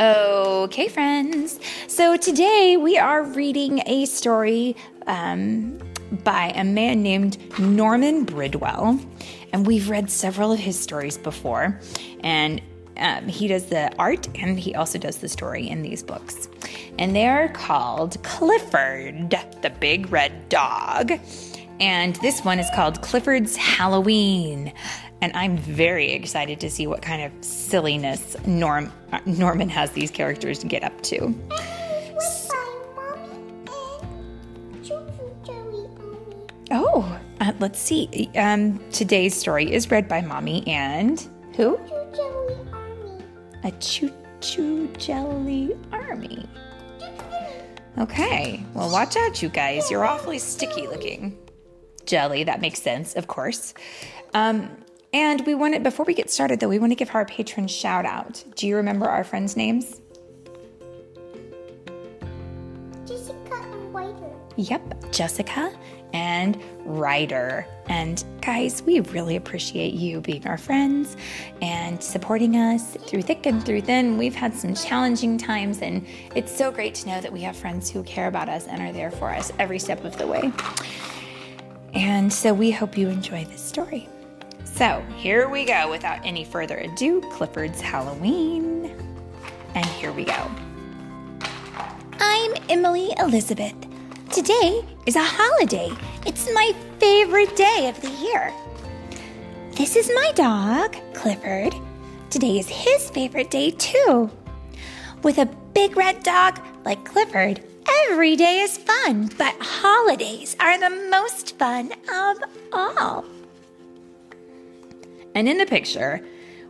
Okay, friends. So today we are reading a story um, by a man named Norman Bridwell. And we've read several of his stories before. And um, he does the art and he also does the story in these books. And they are called Clifford, the Big Red Dog. And this one is called Clifford's Halloween. And I'm very excited to see what kind of silliness Norm, Norman has these characters get up to. Oh, uh, let's see. Um, today's story is read by Mommy and who? A choo choo jelly army. Okay, well, watch out, you guys. You're awfully sticky looking. Jelly, that makes sense, of course. Um, and we want to, before we get started though, we want to give our patron shout out. Do you remember our friends' names? Jessica and Ryder. Yep, Jessica and Ryder. And guys, we really appreciate you being our friends and supporting us through thick and through thin. We've had some challenging times, and it's so great to know that we have friends who care about us and are there for us every step of the way. And so we hope you enjoy this story. So here we go. Without any further ado, Clifford's Halloween. And here we go. I'm Emily Elizabeth. Today is a holiday. It's my favorite day of the year. This is my dog, Clifford. Today is his favorite day, too. With a big red dog like Clifford, every day is fun, but holidays are the most fun of all. And in the picture,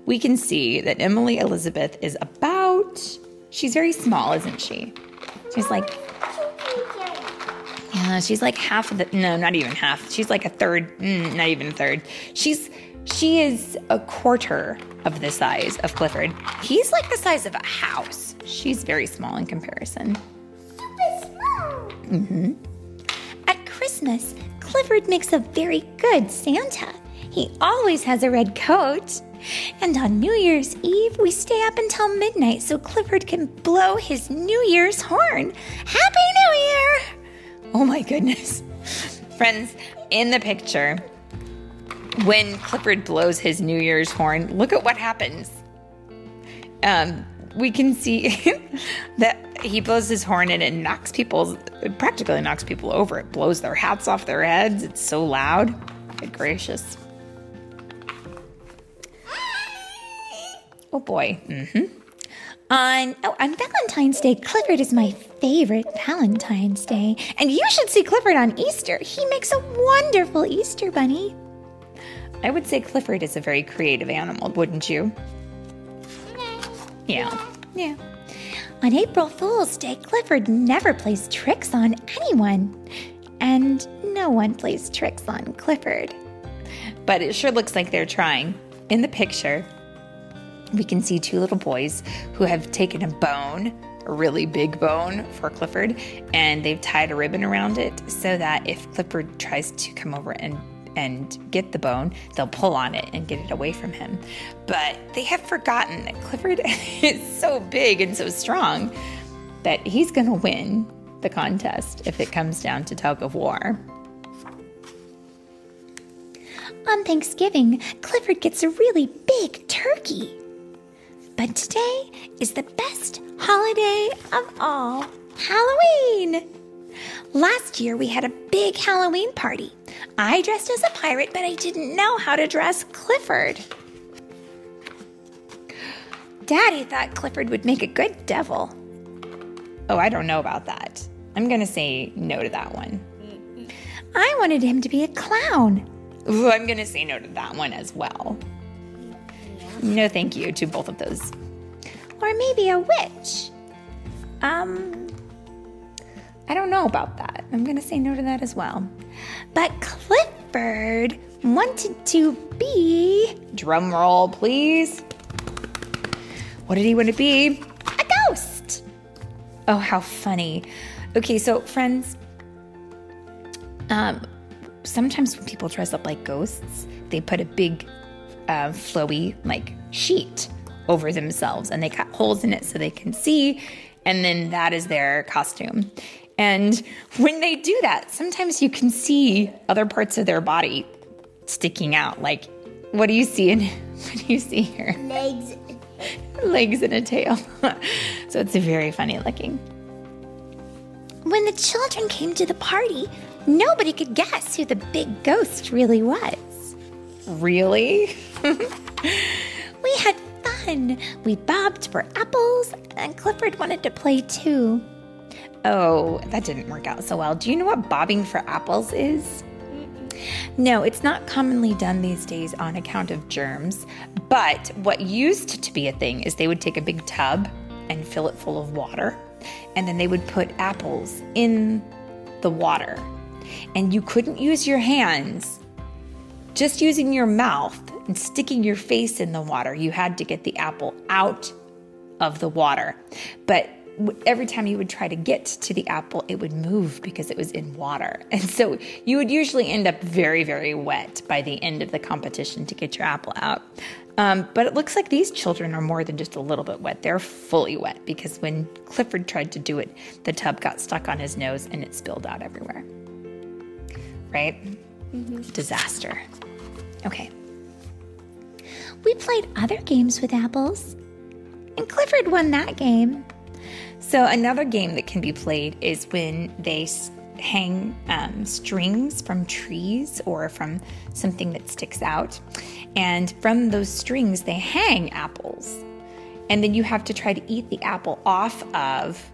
we can see that Emily Elizabeth is about, she's very small, isn't she? She's like, yeah, she's like half of the, no, not even half. She's like a third, mm, not even a third. She's, she is a quarter of the size of Clifford. He's like the size of a house. She's very small in comparison. Super small. Mm-hmm. At Christmas, Clifford makes a very good Santa. He always has a red coat. And on New Year's Eve, we stay up until midnight so Clifford can blow his New Year's horn. Happy New Year! Oh my goodness. Friends, in the picture, when Clifford blows his New Year's horn, look at what happens. Um, we can see that he blows his horn and it knocks people, it practically knocks people over. It blows their hats off their heads. It's so loud. Good gracious. Oh boy. Mm-hmm. On oh, on Valentine's Day, Clifford is my favorite Valentine's Day, and you should see Clifford on Easter. He makes a wonderful Easter bunny. I would say Clifford is a very creative animal, wouldn't you? Yeah. Yeah. On April Fool's Day, Clifford never plays tricks on anyone. And no one plays tricks on Clifford. But it sure looks like they're trying. In the picture, we can see two little boys who have taken a bone, a really big bone for Clifford, and they've tied a ribbon around it so that if Clifford tries to come over and and get the bone, they'll pull on it and get it away from him. But they have forgotten that Clifford is so big and so strong that he's going to win the contest if it comes down to tug of war. On Thanksgiving, Clifford gets a really big turkey. But today is the best holiday of all Halloween! Last year, we had a big Halloween party. I dressed as a pirate, but I didn't know how to dress Clifford. Daddy thought Clifford would make a good devil. Oh, I don't know about that. I'm going to say no to that one. I wanted him to be a clown. Ooh, I'm going to say no to that one as well. No, thank you to both of those. Or maybe a witch. Um, I don't know about that. I'm going to say no to that as well. But Clifford wanted to be. Drum roll, please. What did he want to be? A ghost. Oh, how funny. Okay, so friends, um, sometimes when people dress up like ghosts, they put a big, uh, flowy, like sheet over themselves and they cut holes in it so they can see. And then that is their costume. And when they do that, sometimes you can see other parts of their body sticking out. Like, what do you see in what do you see here? Legs. Legs and a tail. so it's very funny looking. When the children came to the party, nobody could guess who the big ghost really was. Really? we had fun. We bobbed for apples, and Clifford wanted to play too. Oh, that didn't work out so well. Do you know what bobbing for apples is? No, it's not commonly done these days on account of germs. But what used to be a thing is they would take a big tub and fill it full of water, and then they would put apples in the water. And you couldn't use your hands. Just using your mouth and sticking your face in the water, you had to get the apple out of the water. But every time you would try to get to the apple, it would move because it was in water. And so you would usually end up very, very wet by the end of the competition to get your apple out. Um, but it looks like these children are more than just a little bit wet. They're fully wet because when Clifford tried to do it, the tub got stuck on his nose and it spilled out everywhere. Right? Mm-hmm. Disaster. Okay. We played other games with apples, and Clifford won that game. So, another game that can be played is when they hang um, strings from trees or from something that sticks out. And from those strings, they hang apples. And then you have to try to eat the apple off of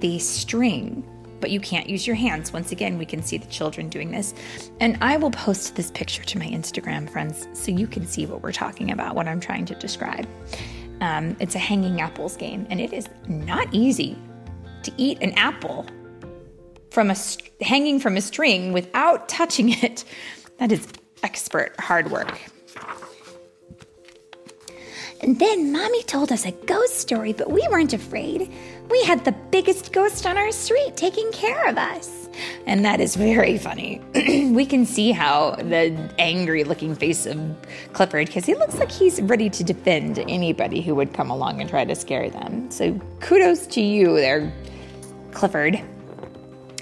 the string, but you can't use your hands. Once again, we can see the children doing this. And I will post this picture to my Instagram friends so you can see what we're talking about, what I'm trying to describe. Um, it's a hanging apples game, and it is not easy to eat an apple from a hanging from a string without touching it. That is expert hard work. And then mommy told us a ghost story, but we weren't afraid. We had the biggest ghost on our street taking care of us. And that is very funny. we can see how the angry looking face of Clifford, because he looks like he's ready to defend anybody who would come along and try to scare them. So kudos to you there, Clifford.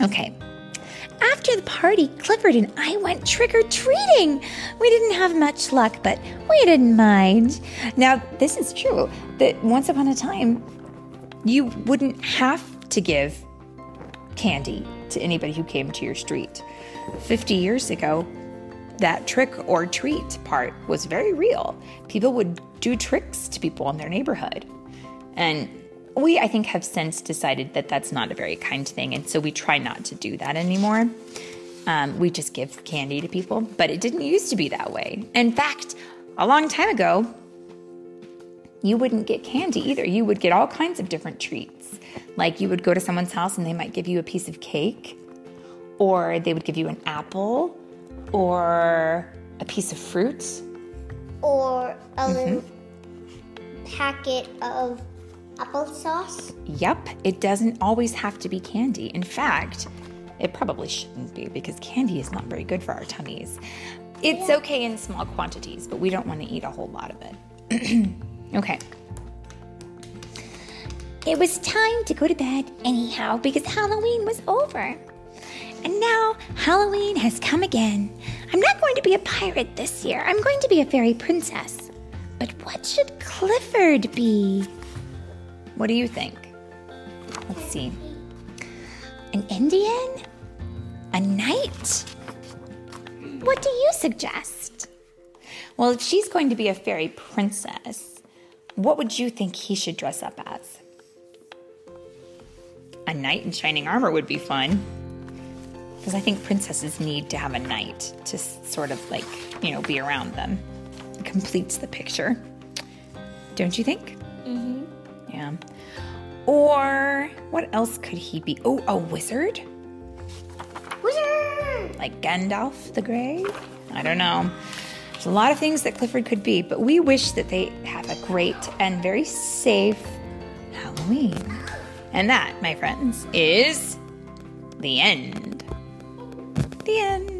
Okay. After the party, Clifford and I went trick or treating. We didn't have much luck, but we didn't mind. Now, this is true that once upon a time, you wouldn't have to give candy to anybody who came to your street. 50 years ago, that trick or treat part was very real. People would do tricks to people in their neighborhood. And we, I think, have since decided that that's not a very kind thing. And so we try not to do that anymore. Um, we just give candy to people, but it didn't used to be that way. In fact, a long time ago, you wouldn't get candy either. You would get all kinds of different treats. Like you would go to someone's house and they might give you a piece of cake, or they would give you an apple, or a piece of fruit, or a mm-hmm. little packet of applesauce? Yep, it doesn't always have to be candy. In fact, it probably shouldn't be because candy is not very good for our tummies. It's yeah. okay in small quantities, but we don't want to eat a whole lot of it. okay. It was time to go to bed anyhow because Halloween was over. And now Halloween has come again. I'm not going to be a pirate this year. I'm going to be a fairy princess. But what should Clifford be? What do you think? Let's see. An Indian? A knight? What do you suggest? Well, if she's going to be a fairy princess, what would you think he should dress up as? A knight in shining armor would be fun. Because I think princesses need to have a knight to sort of like, you know, be around them. It completes the picture. Don't you think? Mm-hmm. Yeah. Or what else could he be? Oh, a wizard? Wizard! Like Gandalf the Grey? I don't know. There's a lot of things that Clifford could be, but we wish that they have a great and very safe Halloween. And that, my friends, is the end. The end.